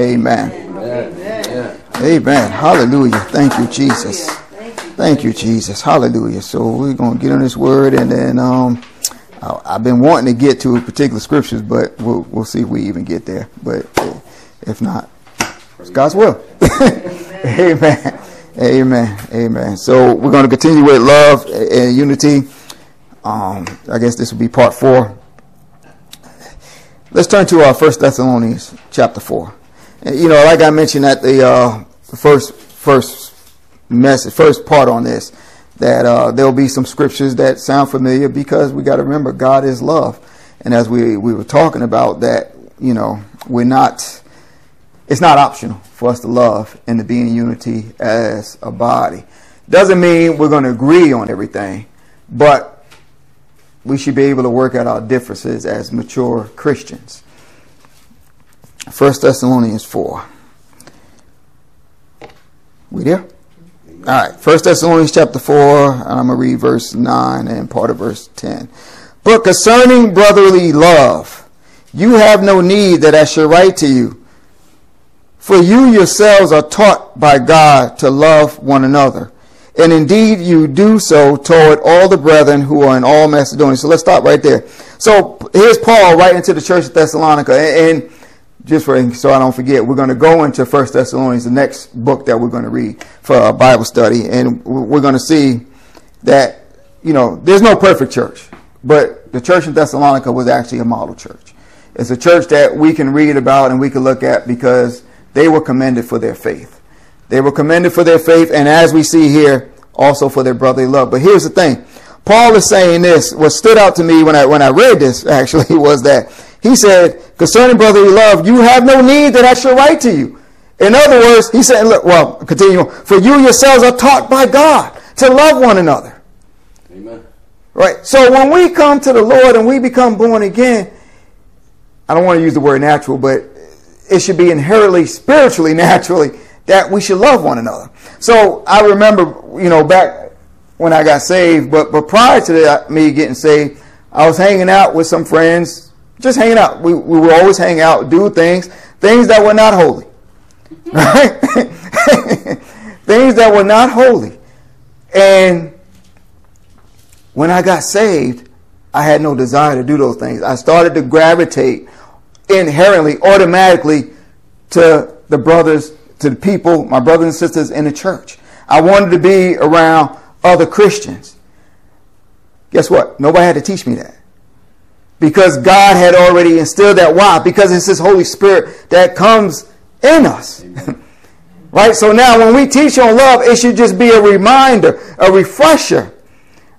Amen. Amen. Amen. Hallelujah. Thank you, Jesus. Thank you, Jesus. Hallelujah. So we're going to get on this word and then um, I've been wanting to get to particular scriptures, but we'll, we'll see if we even get there. But if not, it's God's will. Amen. Amen. Amen. So we're going to continue with love and unity. Um, I guess this will be part four. Let's turn to our uh, First Thessalonians chapter four. You know, like I mentioned at the uh, first first message, first part on this, that uh, there'll be some scriptures that sound familiar because we got to remember God is love, and as we we were talking about that, you know, we're not. It's not optional for us to love and to be in unity as a body. Doesn't mean we're going to agree on everything, but we should be able to work out our differences as mature Christians. 1 Thessalonians 4. We there? All right. 1 Thessalonians chapter 4, I'm going to read verse 9 and part of verse 10. But concerning brotherly love, you have no need that I should write to you. For you yourselves are taught by God to love one another. And indeed you do so toward all the brethren who are in all Macedonia. So let's stop right there. So here's Paul writing to the church of Thessalonica. And just for so I don't forget, we're going to go into First Thessalonians, the next book that we're going to read for our Bible study, and we're going to see that you know there's no perfect church, but the church in Thessalonica was actually a model church. It's a church that we can read about and we can look at because they were commended for their faith. They were commended for their faith, and as we see here, also for their brotherly love. But here's the thing: Paul is saying this. What stood out to me when I when I read this actually was that he said, concerning brotherly love, you have no need that I should write to you. In other words, he said, look, well, continue. For you yourselves are taught by God to love one another. Amen. Right. So when we come to the Lord and we become born again, I don't want to use the word natural, but it should be inherently, spiritually, naturally that we should love one another. So I remember, you know, back when I got saved, but but prior to that, me getting saved, I was hanging out with some friends just hanging out. We, we would always hang out, do things, things that were not holy. Right? things that were not holy. And when I got saved, I had no desire to do those things. I started to gravitate inherently, automatically to the brothers, to the people, my brothers and sisters in the church. I wanted to be around other Christians. Guess what? Nobody had to teach me that because God had already instilled that. Why? Because it's His Holy Spirit that comes in us. right? So now when we teach on love, it should just be a reminder, a refresher.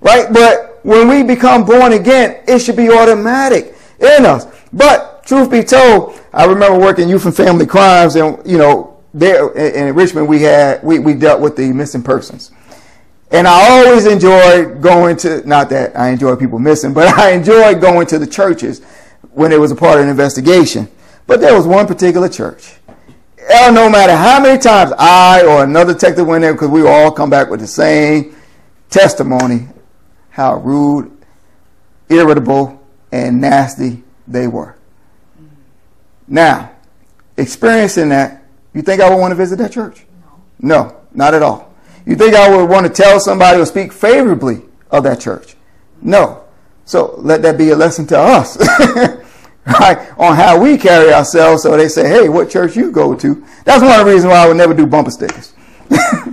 Right? But when we become born again, it should be automatic in us. But truth be told, I remember working youth and family crimes and, you know, there in Richmond we had, we, we dealt with the missing persons. And I always enjoyed going to, not that I enjoy people missing, but I enjoyed going to the churches when it was a part of an investigation. But there was one particular church. And no matter how many times I or another detective went there, because we all come back with the same testimony, how rude, irritable, and nasty they were. Now, experiencing that, you think I would want to visit that church? No, no not at all. You think I would want to tell somebody or speak favorably of that church? No. So let that be a lesson to us, right, on how we carry ourselves. So they say, hey, what church you go to? That's one of the reasons why I would never do bumper stickers.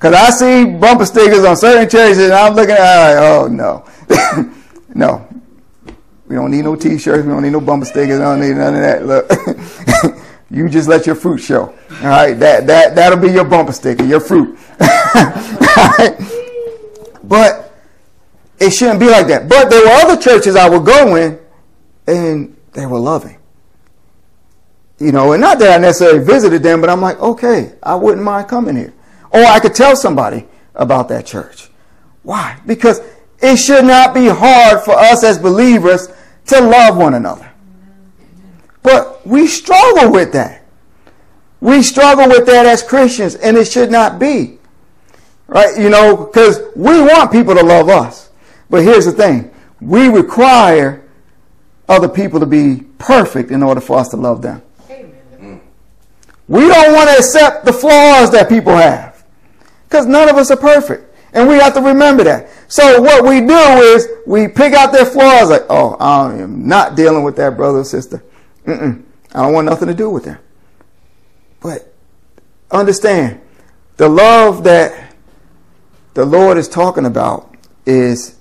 Because I see bumper stickers on certain churches and I'm looking at, oh, no. no. We don't need no t-shirts. We don't need no bumper stickers. I don't need none of that. Look. You just let your fruit show. All right, that that that'll be your bumper sticker, your fruit. But it shouldn't be like that. But there were other churches I would go in, and they were loving. You know, and not that I necessarily visited them, but I'm like, okay, I wouldn't mind coming here, or I could tell somebody about that church. Why? Because it should not be hard for us as believers to love one another. But we struggle with that. We struggle with that as Christians, and it should not be. Right? You know, because we want people to love us. But here's the thing we require other people to be perfect in order for us to love them. Amen. We don't want to accept the flaws that people have because none of us are perfect. And we have to remember that. So what we do is we pick out their flaws like, oh, I am not dealing with that brother or sister. Mm-mm. I don't want nothing to do with them. But understand, the love that the Lord is talking about is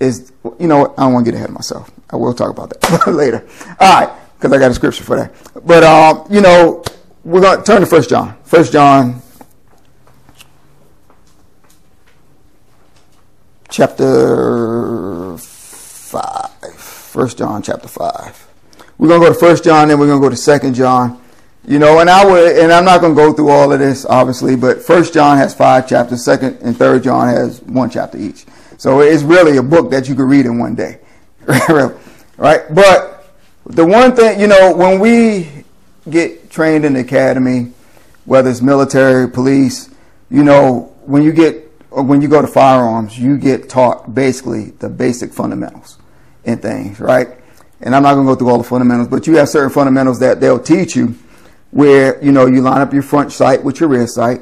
is you know I don't want to get ahead of myself. I will talk about that later. All right, because I got a scripture for that. But um, you know, we're going to turn to First John. First John chapter 5. First John chapter 5. We're going to go to First John, then we're going to go to Second John. You know, and I would, and I'm not going to go through all of this, obviously, but First John has five chapters, Second and Third John has one chapter each. So it's really a book that you could read in one day, right? But the one thing, you know, when we get trained in the academy, whether it's military, police, you know, when you get when you go to firearms, you get taught basically the basic fundamentals and things, right? And I'm not going to go through all the fundamentals, but you have certain fundamentals that they'll teach you where, you know, you line up your front sight with your rear sight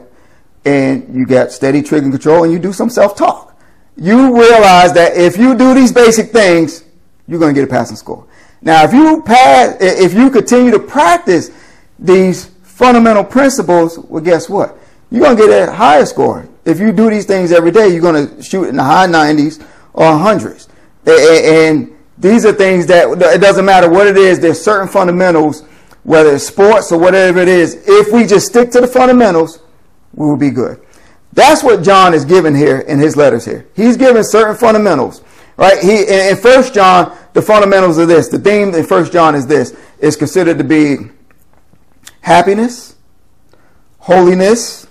and you get steady trigger control and you do some self-talk. You realize that if you do these basic things, you're going to get a passing score. Now, if you pass, if you continue to practice these fundamental principles, well, guess what? You're going to get a higher score if you do these things every day, you're going to shoot in the high 90s or hundreds. And these are things that it doesn't matter what it is. There's certain fundamentals, whether it's sports or whatever it is. If we just stick to the fundamentals, we will be good. That's what John is giving here in his letters here. He's giving certain fundamentals, right? He in First John, the fundamentals of this, the theme in First John is this: is considered to be happiness, holiness,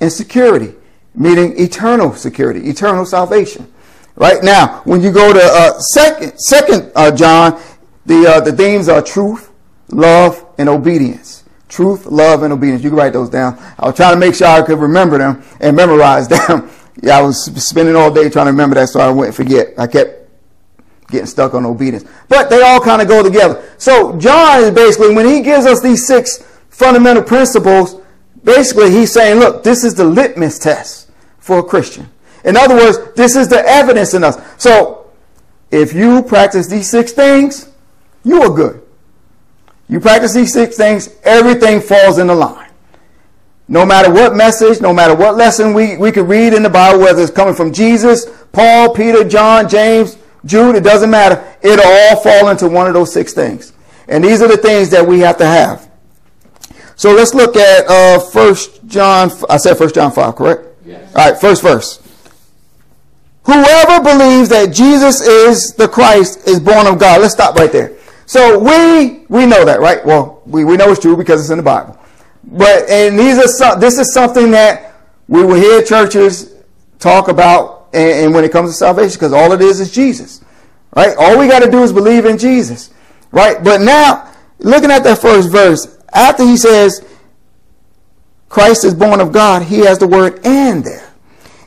and security meaning eternal security, eternal salvation. Right now, when you go to uh, second, second uh, John, the uh, the themes are truth, love, and obedience. Truth, love, and obedience. You can write those down. I was trying to make sure I could remember them and memorize them. yeah, I was spending all day trying to remember that, so I wouldn't forget. I kept getting stuck on obedience, but they all kind of go together. So John is basically when he gives us these six fundamental principles, basically he's saying, look, this is the litmus test for a Christian. In other words, this is the evidence in us. So, if you practice these six things, you are good. You practice these six things, everything falls in the line. No matter what message, no matter what lesson we, we could read in the Bible, whether it's coming from Jesus, Paul, Peter, John, James, Jude, it doesn't matter. It'll all fall into one of those six things. And these are the things that we have to have. So let's look at uh, 1 John, I said 1 John 5, correct? Yes. All right, first verse. Whoever believes that Jesus is the Christ is born of God. Let's stop right there. So we we know that, right? Well, we, we know it's true because it's in the Bible. But and these are some, this is something that we will hear churches talk about and, and when it comes to salvation, because all it is is Jesus. Right? All we got to do is believe in Jesus. Right? But now, looking at that first verse, after he says, Christ is born of God, he has the word and there.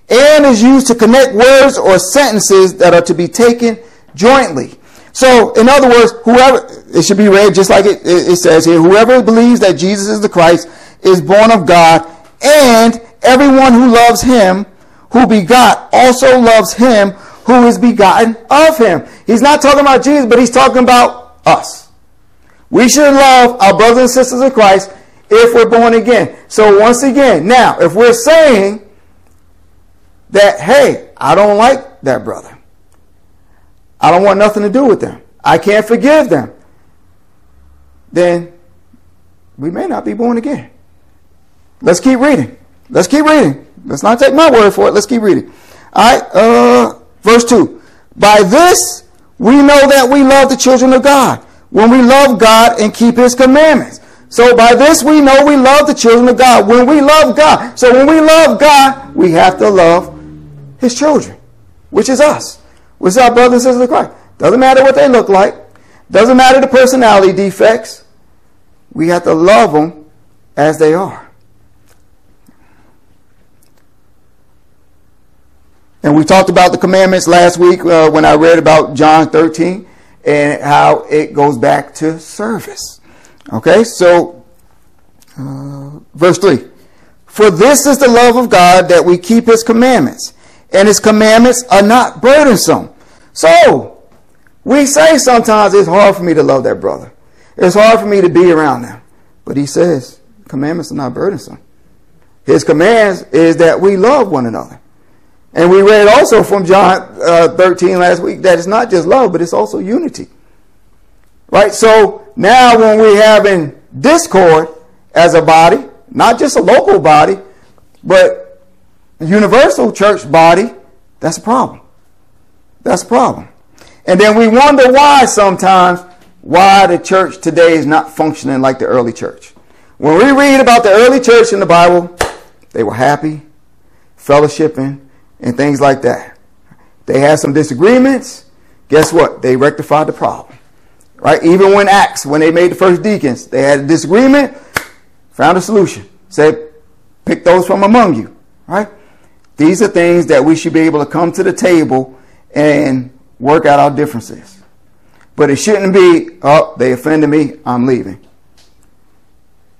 And is used to connect words or sentences that are to be taken jointly. So, in other words, whoever, it should be read just like it, it says here, whoever believes that Jesus is the Christ is born of God, and everyone who loves him, who begot, also loves him who is begotten of him. He's not talking about Jesus, but he's talking about us. We should love our brothers and sisters in Christ if we're born again. So once again, now, if we're saying that, hey, I don't like that brother. I don't want nothing to do with them. I can't forgive them. Then we may not be born again. Let's keep reading. Let's keep reading. Let's not take my word for it. Let's keep reading. All right, uh, verse 2. By this we know that we love the children of God when we love God and keep his commandments. So by this we know we love the children of God. When we love God. So when we love God, we have to love his children, which is us. Which is our brothers and sisters of Christ. Doesn't matter what they look like. Doesn't matter the personality defects. We have to love them as they are. And we talked about the commandments last week uh, when I read about John 13 and how it goes back to service. Okay, so uh, verse 3. For this is the love of God that we keep his commandments, and his commandments are not burdensome. So, we say sometimes it's hard for me to love that brother. It's hard for me to be around them. But he says, commandments are not burdensome. His commands is that we love one another. And we read also from John uh, 13 last week that it's not just love, but it's also unity. Right? So now when we have in discord as a body, not just a local body, but a universal church body, that's a problem. That's a problem. And then we wonder why sometimes why the church today is not functioning like the early church. When we read about the early church in the Bible, they were happy, fellowshipping, and things like that. They had some disagreements. Guess what? They rectified the problem. Right? Even when Acts, when they made the first deacons, they had a disagreement, found a solution. Said, pick those from among you. Right? These are things that we should be able to come to the table and work out our differences. But it shouldn't be, oh, they offended me, I'm leaving.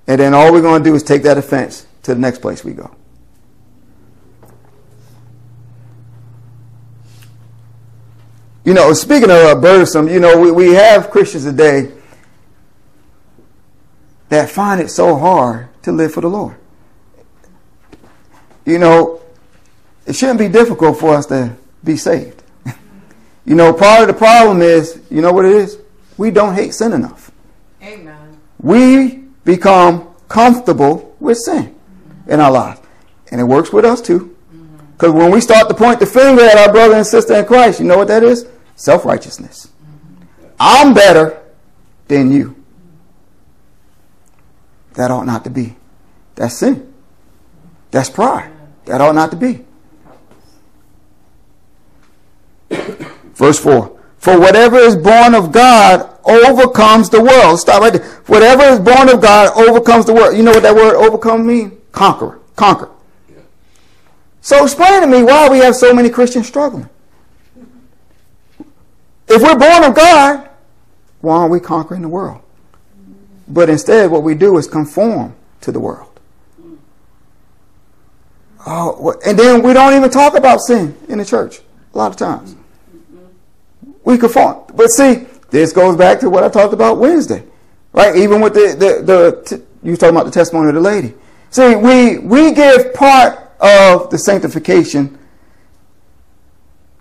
And then all we're going to do is take that offense to the next place we go. You know, speaking of uh, burdensome, you know, we, we have Christians today that find it so hard to live for the Lord. You know, it shouldn't be difficult for us to be saved. you know, part of the problem is, you know what it is? We don't hate sin enough. Amen. We become comfortable with sin in our lives. And it works with us too. Mm-hmm. Because when we start to point the finger at our brother and sister in Christ, you know what that is? Self righteousness. Mm-hmm. I'm better than you. That ought not to be. That's sin. That's pride. That ought not to be. Verse 4 For whatever is born of God overcomes the world. Stop right there. Whatever is born of God overcomes the world. You know what that word overcome means? Conqueror. Conquer. So explain to me why we have so many Christians struggling. If we're born of God, why aren't we conquering the world? But instead, what we do is conform to the world. Oh, and then we don't even talk about sin in the church a lot of times. We conform. But see, this goes back to what I talked about Wednesday, right? Even with the, the, the you were talking about the testimony of the lady. See, we, we give part of the sanctification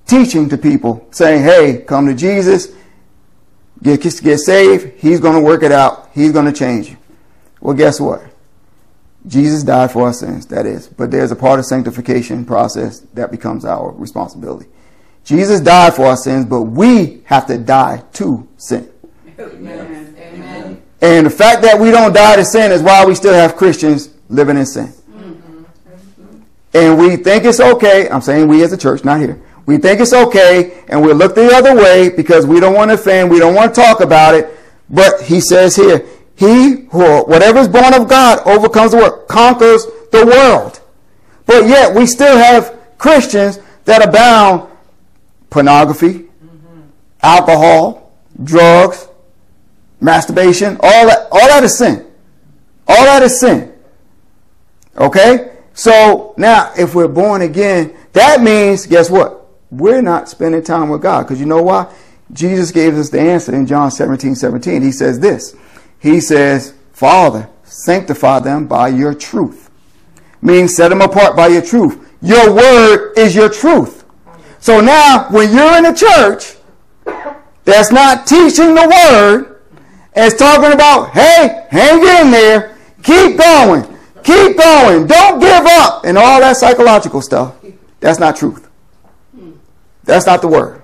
teaching to people, saying, hey, come to Jesus, get, get saved, he's going to work it out, he's going to change you. Well, guess what? Jesus died for our sins, that is. But there's a part of sanctification process that becomes our responsibility. Jesus died for our sins, but we have to die to sin. Amen. Amen. And the fact that we don't die to sin is why we still have Christians living in sin. Mm-hmm. And we think it's okay. I'm saying we as a church, not here. We think it's okay, and we look the other way because we don't want to offend, we don't want to talk about it. But he says here, he who, whatever is born of God overcomes the world, conquers the world. But yet we still have Christians that abound pornography, mm-hmm. alcohol, drugs, masturbation, all that, all that is sin. All that is sin. Okay? So now if we're born again, that means, guess what? we're not spending time with God. Because you know why? Jesus gave us the answer in John 17, 17. He says this. He says, Father, sanctify them by your truth. Means set them apart by your truth. Your word is your truth. So now, when you're in a church that's not teaching the word, it's talking about, hey, hang in there, keep going, keep going, don't give up, and all that psychological stuff, that's not truth. That's not the word.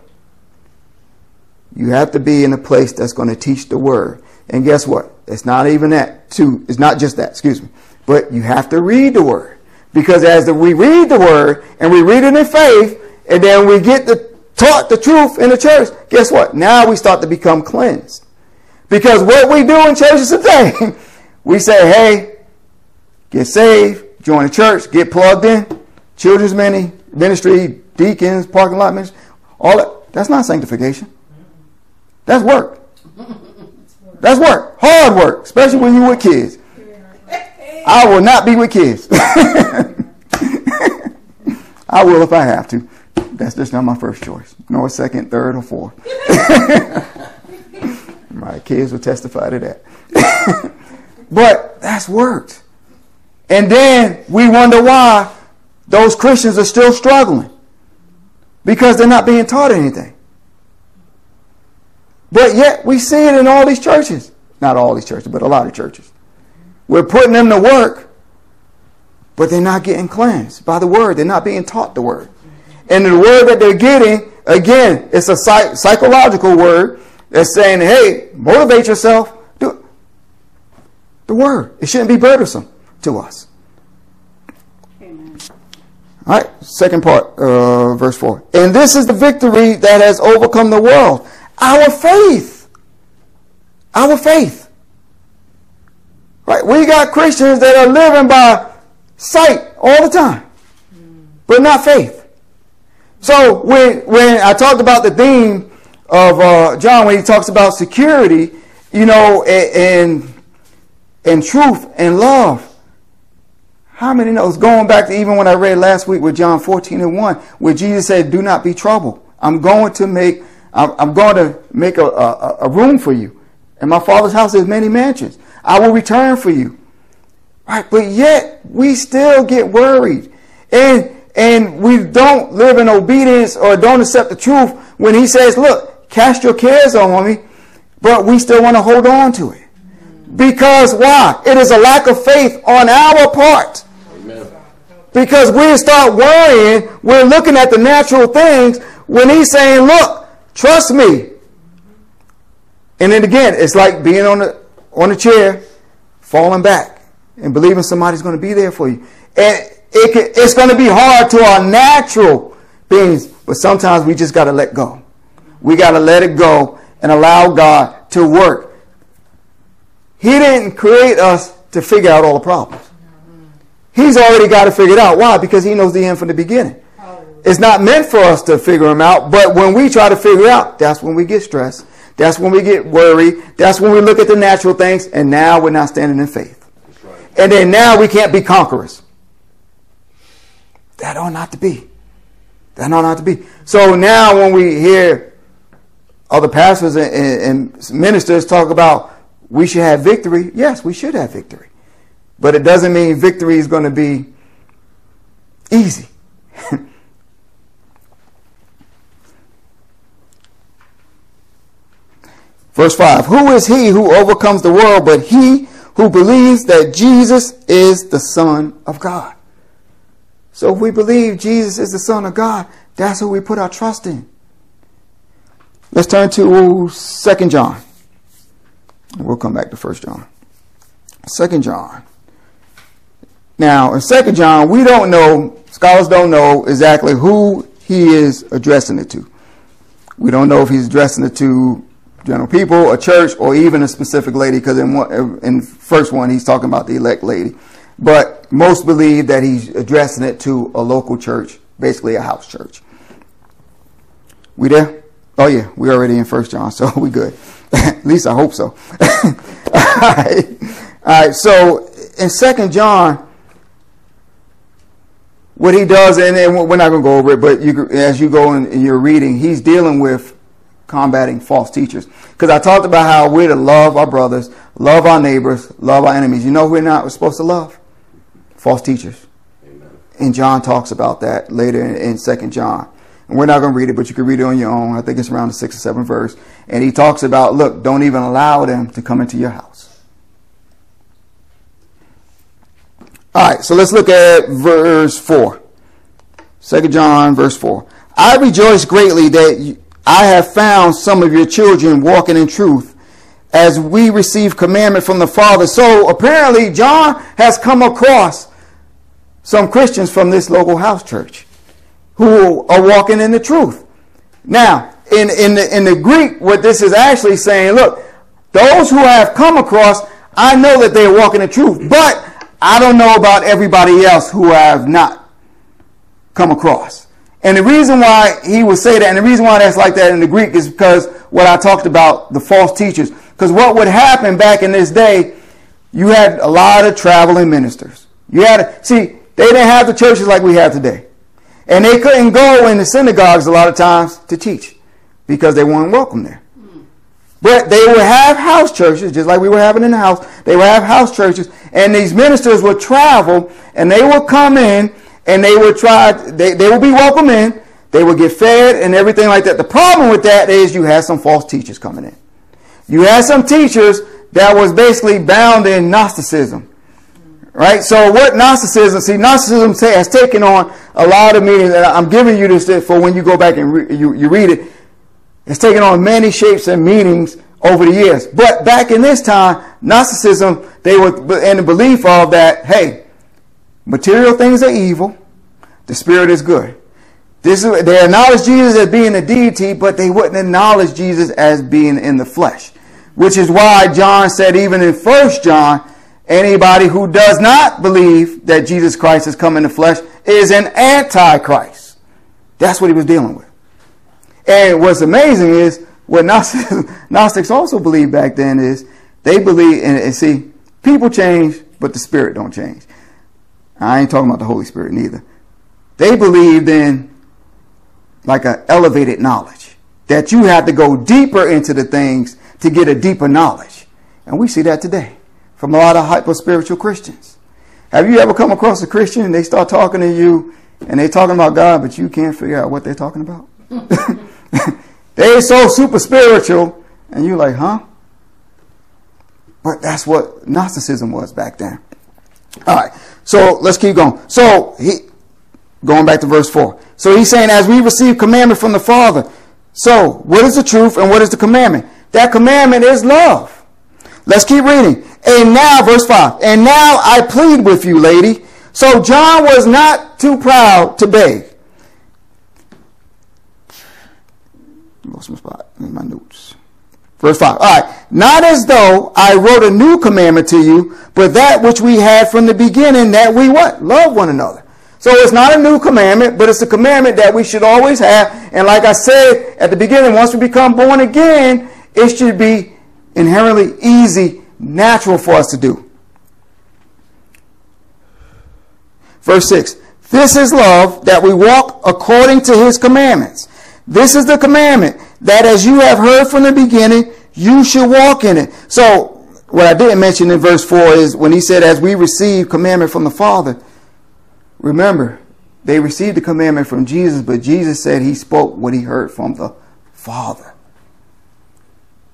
You have to be in a place that's going to teach the word. And guess what? It's not even that. Too. It's not just that. Excuse me. But you have to read the word because as we read the word and we read it in faith, and then we get the taught the truth in the church. Guess what? Now we start to become cleansed. Because what we do in churches today, we say, "Hey, get saved, join the church, get plugged in, children's ministry, deacons, parking lot ministry, all that. That's not sanctification. That's work. That's work. Hard work, especially when you're with kids. I will not be with kids. I will if I have to. That's just not my first choice, nor second, third, or fourth. my kids will testify to that. but that's worked. And then we wonder why those Christians are still struggling because they're not being taught anything. But yet we see it in all these churches. Not all these churches, but a lot of churches. We're putting them to work, but they're not getting cleansed by the word. They're not being taught the word. And the word that they're getting, again, it's a psych- psychological word that's saying, hey, motivate yourself. Do the word. It shouldn't be burdensome to us. Amen. All right, second part, uh, verse 4. And this is the victory that has overcome the world our faith. Our faith. Right? We got Christians that are living by sight all the time, but not faith. So when when I talked about the theme of uh, John, when he talks about security, you know, and and truth and love. How many knows? Going back to even when I read last week with John 14 and 1, where Jesus said, Do not be troubled. I'm going to make I'm going to make a, a, a room for you. And my father's house there's many mansions. I will return for you. Right? But yet we still get worried. And and we don't live in obedience or don't accept the truth when he says, look, cast your cares on me, but we still want to hold on to it. Because why? It is a lack of faith on our part. Amen. Because we start worrying, we're looking at the natural things when he's saying, look, trust me. And then again, it's like being on the on a chair, falling back, and believing somebody's going to be there for you. And it can, it's going to be hard to our natural beings, but sometimes we just got to let go. We got to let it go and allow God to work. He didn't create us to figure out all the problems. He's already got to figure it out. Why? Because he knows the end from the beginning. It's not meant for us to figure them out, but when we try to figure out, that's when we get stressed. That's when we get worried. That's when we look at the natural things, and now we're not standing in faith. Right. And then now we can't be conquerors. That ought not to be. That ought not to be. So now when we hear other pastors and, and ministers talk about we should have victory, yes, we should have victory. But it doesn't mean victory is going to be easy. Verse 5 Who is he who overcomes the world but he who believes that Jesus is the Son of God? So if we believe Jesus is the Son of God, that's who we put our trust in. Let's turn to Second John. We'll come back to First John. Second John. Now, in Second John, we don't know, scholars don't know exactly who he is addressing it to. We don't know if he's addressing it to general people, a church, or even a specific lady, because in, in first one, he's talking about the elect lady. But most believe that he's addressing it to a local church, basically a house church. We there? Oh yeah, we already in First John, so we good. At least I hope so. All right. All right. So in Second John, what he does, and, we're not going to go over it, but you, as you go in, in your reading, he's dealing with combating false teachers. Because I talked about how we're to love our brothers, love our neighbors, love our enemies. You know who we're not supposed to love? False teachers. Amen. And John talks about that later in, in Second John. And we're not going to read it, but you can read it on your own. I think it's around the sixth or seventh verse. And he talks about, look, don't even allow them to come into your house. All right, so let's look at verse 4. Second John, verse 4. I rejoice greatly that I have found some of your children walking in truth as we receive commandment from the Father. So apparently, John has come across some Christians from this local house church who are walking in the truth. Now, in, in, the, in the Greek, what this is actually saying, look, those who I have come across, I know that they're walking in truth, but I don't know about everybody else who I have not come across. And the reason why he would say that, and the reason why that's like that in the Greek is because what I talked about, the false teachers. Because what would happen back in this day, you had a lot of traveling ministers. You had see, they didn't have the churches like we have today. And they couldn't go in the synagogues a lot of times to teach because they weren't welcome there. But they would have house churches, just like we were having in the house. They would have house churches, and these ministers would travel, and they would come in, and they would try, they, they would be welcome in, they would get fed, and everything like that. The problem with that is you had some false teachers coming in. You had some teachers that was basically bound in Gnosticism. Right? So what Gnosticism, see, Gnosticism has taken on a lot of meanings, and I'm giving you this for when you go back and re- you, you read it. It's taken on many shapes and meanings over the years. But back in this time, Gnosticism, they were in the belief of that, hey, material things are evil, the spirit is good. This is, they acknowledge Jesus as being a deity, but they wouldn't acknowledge Jesus as being in the flesh. Which is why John said, even in First John, anybody who does not believe that Jesus Christ has come in the flesh is an antichrist. That's what he was dealing with. And what's amazing is what Gnostics, also believed back then is they believe, and, and see, people change, but the spirit don't change. I ain't talking about the Holy Spirit neither. They believed in like an elevated knowledge that you have to go deeper into the things to get a deeper knowledge. And we see that today from a lot of hyper spiritual Christians. Have you ever come across a Christian and they start talking to you and they're talking about God, but you can't figure out what they're talking about? they're so super spiritual, and you're like, huh? But that's what Gnosticism was back then. All right, so let's keep going. So he, going back to verse four. So he's saying, as we receive commandment from the Father. So what is the truth and what is the commandment? That commandment is love. Let's keep reading. And now, verse 5. And now I plead with you, lady. So John was not too proud to beg. Lost my spot in my notes. Verse 5. All right. Not as though I wrote a new commandment to you, but that which we had from the beginning, that we what? Love one another. So it's not a new commandment, but it's a commandment that we should always have. And like I said at the beginning, once we become born again, it should be inherently easy, natural for us to do. Verse 6 This is love that we walk according to his commandments. This is the commandment that as you have heard from the beginning, you should walk in it. So, what I didn't mention in verse 4 is when he said, as we receive commandment from the Father, remember, they received the commandment from Jesus, but Jesus said he spoke what he heard from the Father.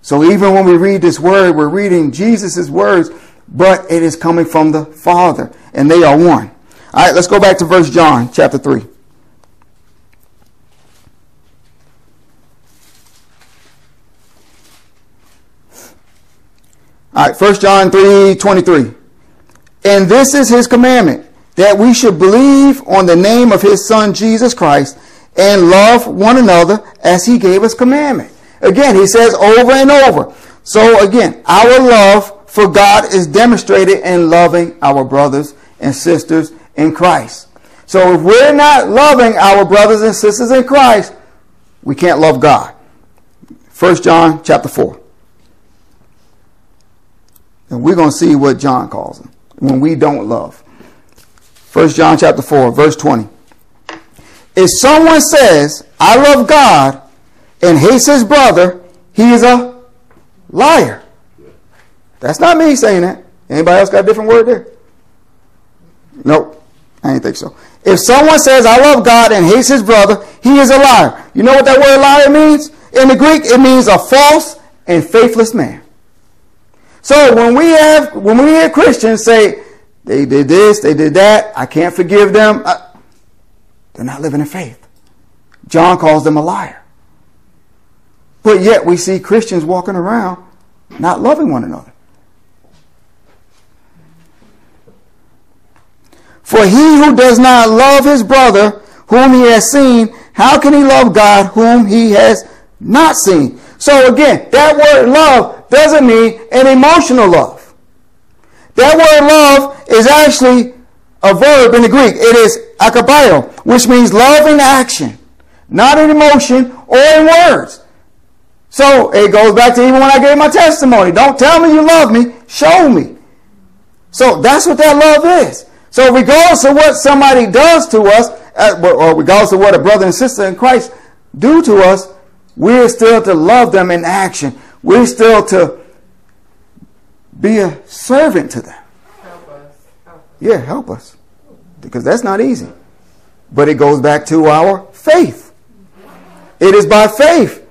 So even when we read this word, we're reading Jesus' words, but it is coming from the Father, and they are one. All right, let's go back to verse John, chapter 3. All right, 1 John 3 23. And this is his commandment that we should believe on the name of his Son Jesus Christ and love one another as he gave us commandment. Again, he says over and over. So again, our love for God is demonstrated in loving our brothers and sisters in Christ. So if we're not loving our brothers and sisters in Christ, we can't love God. 1 John chapter 4. And we're going to see what John calls them when we don't love. 1 John chapter 4, verse 20. If someone says, I love God and hates his brother, he is a liar. That's not me saying that. Anybody else got a different word there? Nope. I didn't think so. If someone says, I love God and hates his brother, he is a liar. You know what that word liar means? In the Greek, it means a false and faithless man. So when we have, when we hear Christians say, they did this, they did that, I can't forgive them, uh, they're not living in faith. John calls them a liar. But yet we see Christians walking around not loving one another. For he who does not love his brother whom he has seen, how can he love God whom he has not seen? So again, that word love doesn't mean an emotional love. That word love is actually a verb in the Greek. It is agapao, which means love in action, not in emotion or in words. So it goes back to even when I gave my testimony. Don't tell me you love me, show me. So that's what that love is. So regardless of what somebody does to us, uh, or regardless of what a brother and sister in Christ do to us, we're still to love them in action. We're still to be a servant to them. Help us. Yeah, help us. Because that's not easy. But it goes back to our faith. It is by faith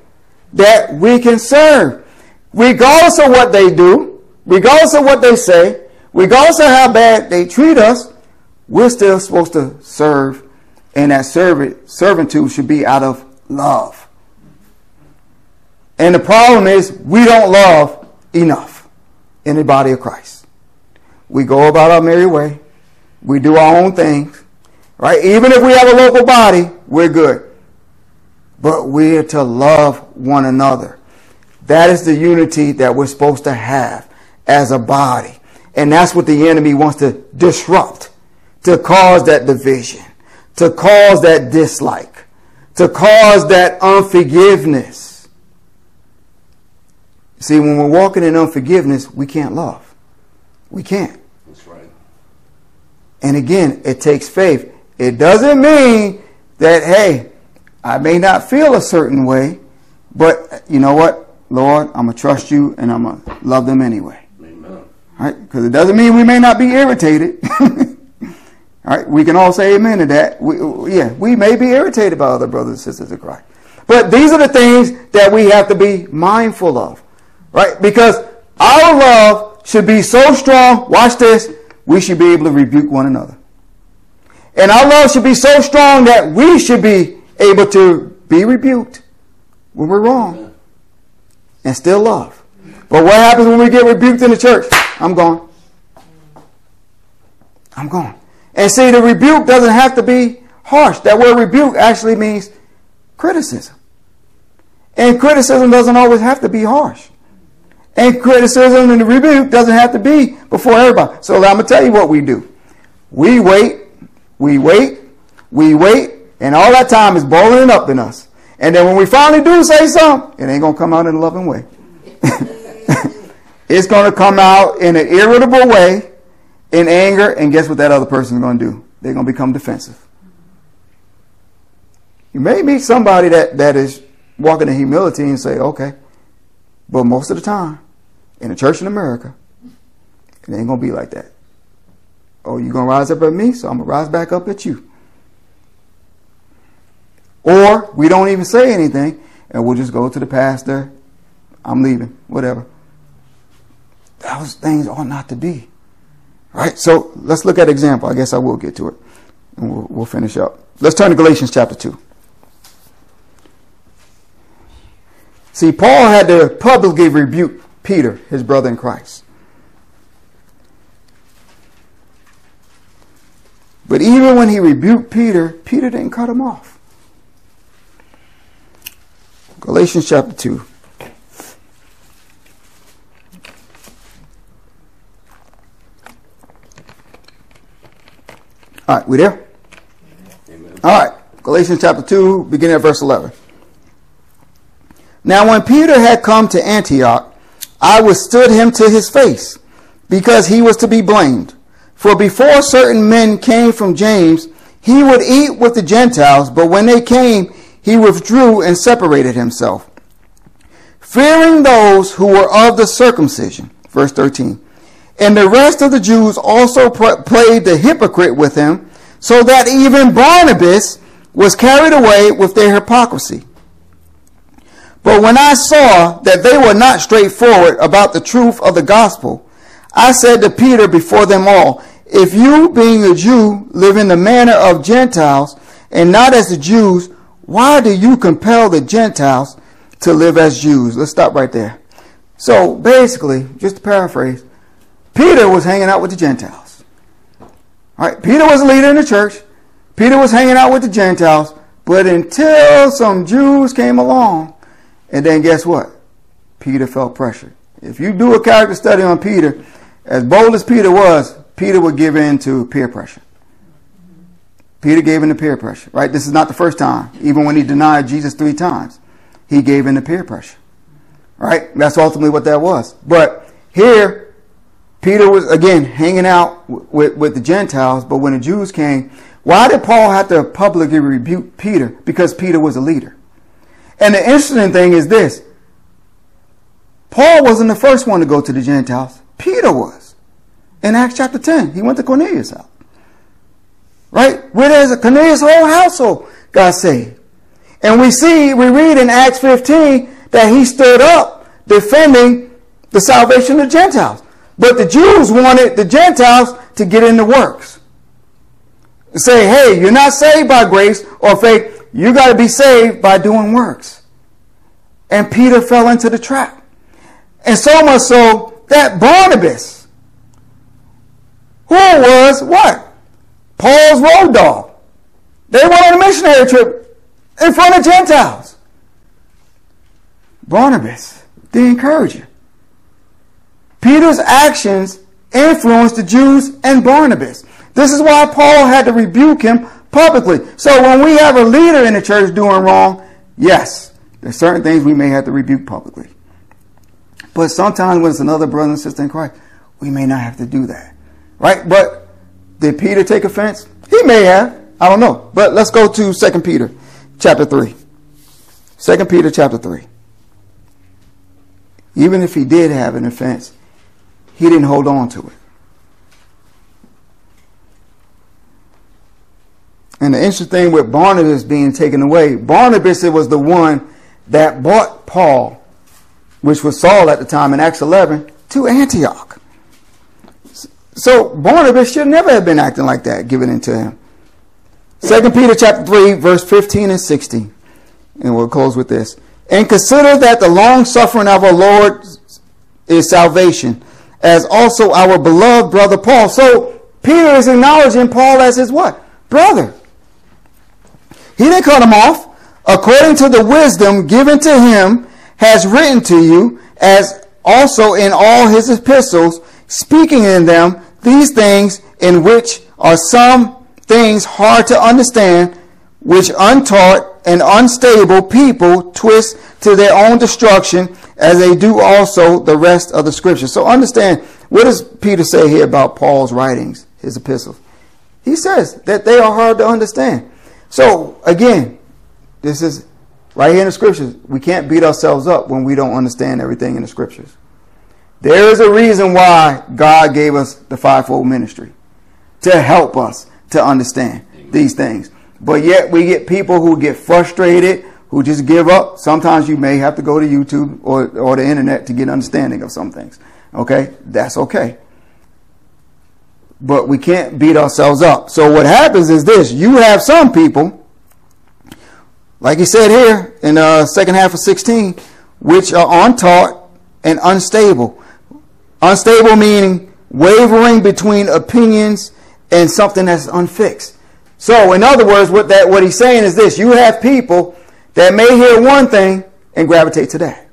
that we can serve. Regardless of what they do, regardless of what they say, regardless of how bad they treat us, we're still supposed to serve. And that servant, servitude should be out of love. And the problem is we don't love enough in the body of Christ. We go about our merry way. We do our own things. Right? Even if we have a local body, we're good. But we're to love one another. That is the unity that we're supposed to have as a body. And that's what the enemy wants to disrupt, to cause that division, to cause that dislike, to cause that unforgiveness. See, when we're walking in unforgiveness, we can't love. We can't. That's right. And again, it takes faith. It doesn't mean that, hey, I may not feel a certain way, but you know what? Lord, I'm going to trust you and I'm going to love them anyway. Amen. Right? Because it doesn't mean we may not be irritated. All right, we can all say amen to that. We, yeah, we may be irritated by other brothers and sisters of Christ. But these are the things that we have to be mindful of, right? Because our love should be so strong, watch this, we should be able to rebuke one another. And our love should be so strong that we should be able to be rebuked when we're wrong and still love. But what happens when we get rebuked in the church? I'm gone. I'm gone. And see, the rebuke doesn't have to be harsh. That word rebuke actually means criticism. And criticism doesn't always have to be harsh. And criticism and the rebuke doesn't have to be before everybody. So I'm going to tell you what we do. We wait, we wait, we wait, and all that time is boiling up in us. And then when we finally do say something, it ain't going to come out in a loving way. it's going to come out in an irritable way in anger, and guess what that other person is going to do? They're going to become defensive. You may meet somebody that, that is walking in humility and say, okay, but most of the time, in a church in America, it ain't going to be like that. Oh, you're going to rise up at me, so I'm going to rise back up at you. Or we don't even say anything, and we'll just go to the pastor. I'm leaving, whatever. Those things ought not to be. Right? So let's look at example. I guess I will get to it. And we'll, we'll finish up. Let's turn to Galatians chapter 2. See, Paul had to publicly rebuke Peter, his brother in Christ. But even when he rebuked Peter, Peter didn't cut him off. Galatians chapter 2. All right, we there? Amen. All right, Galatians chapter 2, beginning at verse 11. Now, when Peter had come to Antioch, I withstood him to his face, because he was to be blamed. For before certain men came from James, he would eat with the Gentiles, but when they came, he withdrew and separated himself. Fearing those who were of the circumcision. Verse 13. And the rest of the Jews also played the hypocrite with him, so that even Barnabas was carried away with their hypocrisy. But when I saw that they were not straightforward about the truth of the gospel, I said to Peter before them all, If you, being a Jew, live in the manner of Gentiles, and not as the Jews, why do you compel the Gentiles to live as Jews? Let's stop right there. So basically, just to paraphrase, Peter was hanging out with the Gentiles. All right, Peter was a leader in the church. Peter was hanging out with the Gentiles, but until some Jews came along, and then guess what? Peter felt pressure. If you do a character study on Peter, as bold as Peter was, Peter would give in to peer pressure. Peter gave in to peer pressure, right? This is not the first time. Even when he denied Jesus three times, he gave in to peer pressure, right? That's ultimately what that was. But here, Peter was, again, hanging out with, with the Gentiles, but when the Jews came, why did Paul have to publicly rebuke Peter? Because Peter was a leader. And the interesting thing is this Paul wasn't the first one to go to the Gentiles, Peter was. In Acts chapter 10, he went to Cornelius' house. Right? Where there's a Cornelius' whole household got saved. And we see, we read in Acts 15 that he stood up defending the salvation of the Gentiles. But the Jews wanted the Gentiles to get in the works. Say, hey, you're not saved by grace or faith. You got to be saved by doing works. And Peter fell into the trap. And so much so that Barnabas, who was what? Paul's road dog. They went on a missionary trip in front of Gentiles. Barnabas, the encourager. Peter's actions influenced the Jews and Barnabas. This is why Paul had to rebuke him publicly. So when we have a leader in the church doing wrong, yes, there's certain things we may have to rebuke publicly. But sometimes when it's another brother and sister in Christ, we may not have to do that. Right? But did Peter take offense? He may have. I don't know. But let's go to 2 Peter chapter 3. 2 Peter chapter 3. Even if he did have an offense, he didn't hold on to it. And the interesting thing with Barnabas being taken away, Barnabas it was the one that brought Paul, which was Saul at the time in Acts 11, to Antioch. So Barnabas should never have been acting like that, given into him. Second Peter chapter 3, verse 15 and 16. And we'll close with this. And consider that the long suffering of our Lord is salvation, as also our beloved brother Paul. So Peter is acknowledging Paul as his what? Brother. He didn't cut him off. According to the wisdom given to him, has written to you, as also in all his epistles, speaking in them these things in which are some things hard to understand, which untaught and unstable people twist to their own destruction, as they do also the rest of the scriptures. So understand, what does Peter say here about Paul's writings, his epistles? He says that they are hard to understand. So again, this is right here in the scriptures. We can't beat ourselves up when we don't understand everything in the scriptures. There is a reason why God gave us the fivefold ministry to help us to understand these things. But yet we get people who get frustrated, who just give up. Sometimes you may have to go to YouTube or, or the internet to get understanding of some things. Okay? That's okay. But we can't beat ourselves up. So what happens is this. You have some people, like he said here in the uh, second half of 16, which are untaught and unstable. Unstable meaning wavering between opinions and something that's unfixed. So, in other words, what that what he's saying is this: you have people that may hear one thing and gravitate to that.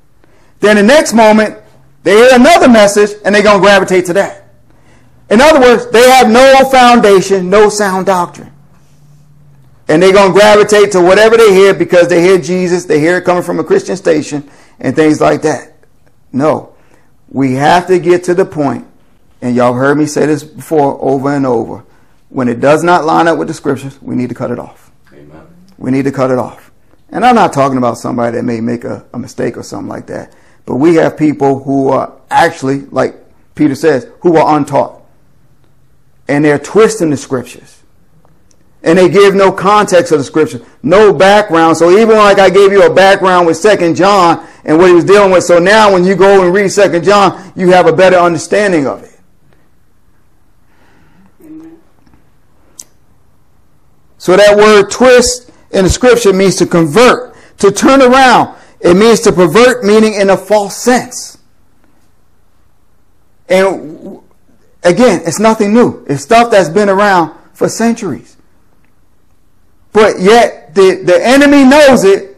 Then the next moment, they hear another message and they're gonna gravitate to that. In other words, they have no foundation, no sound doctrine. And they're going to gravitate to whatever they hear because they hear Jesus, they hear it coming from a Christian station, and things like that. No. We have to get to the point, and y'all heard me say this before over and over. When it does not line up with the scriptures, we need to cut it off. Amen. We need to cut it off. And I'm not talking about somebody that may make a, a mistake or something like that. But we have people who are actually, like Peter says, who are untaught and they're twisting the scriptures. And they give no context of the scripture, no background. So even like I gave you a background with Second John and what he was dealing with, so now when you go and read Second John, you have a better understanding of it. So that word twist in the scripture means to convert, to turn around. It means to pervert, meaning in a false sense. And Again, it's nothing new. It's stuff that's been around for centuries. But yet the, the enemy knows it,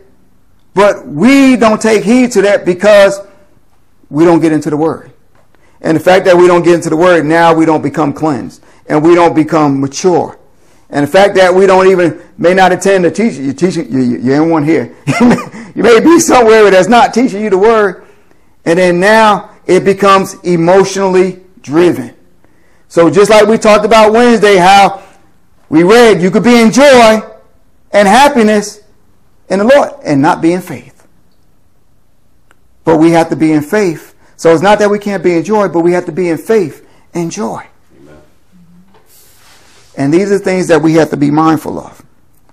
but we don't take heed to that because we don't get into the word. And the fact that we don't get into the word, now we don't become cleansed and we don't become mature. And the fact that we don't even, may not attend the teaching, you're teaching, you, you're in one here. you may be somewhere that's not teaching you the word. And then now it becomes emotionally driven. So just like we talked about Wednesday, how we read you could be in joy and happiness in the Lord and not be in faith. But we have to be in faith. So it's not that we can't be in joy, but we have to be in faith and joy. Amen. And these are things that we have to be mindful of.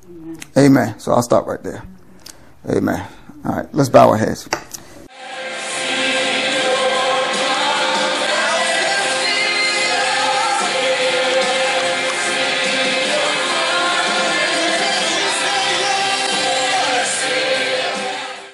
Amen. Amen. So I'll stop right there. Amen. All right, let's bow our heads.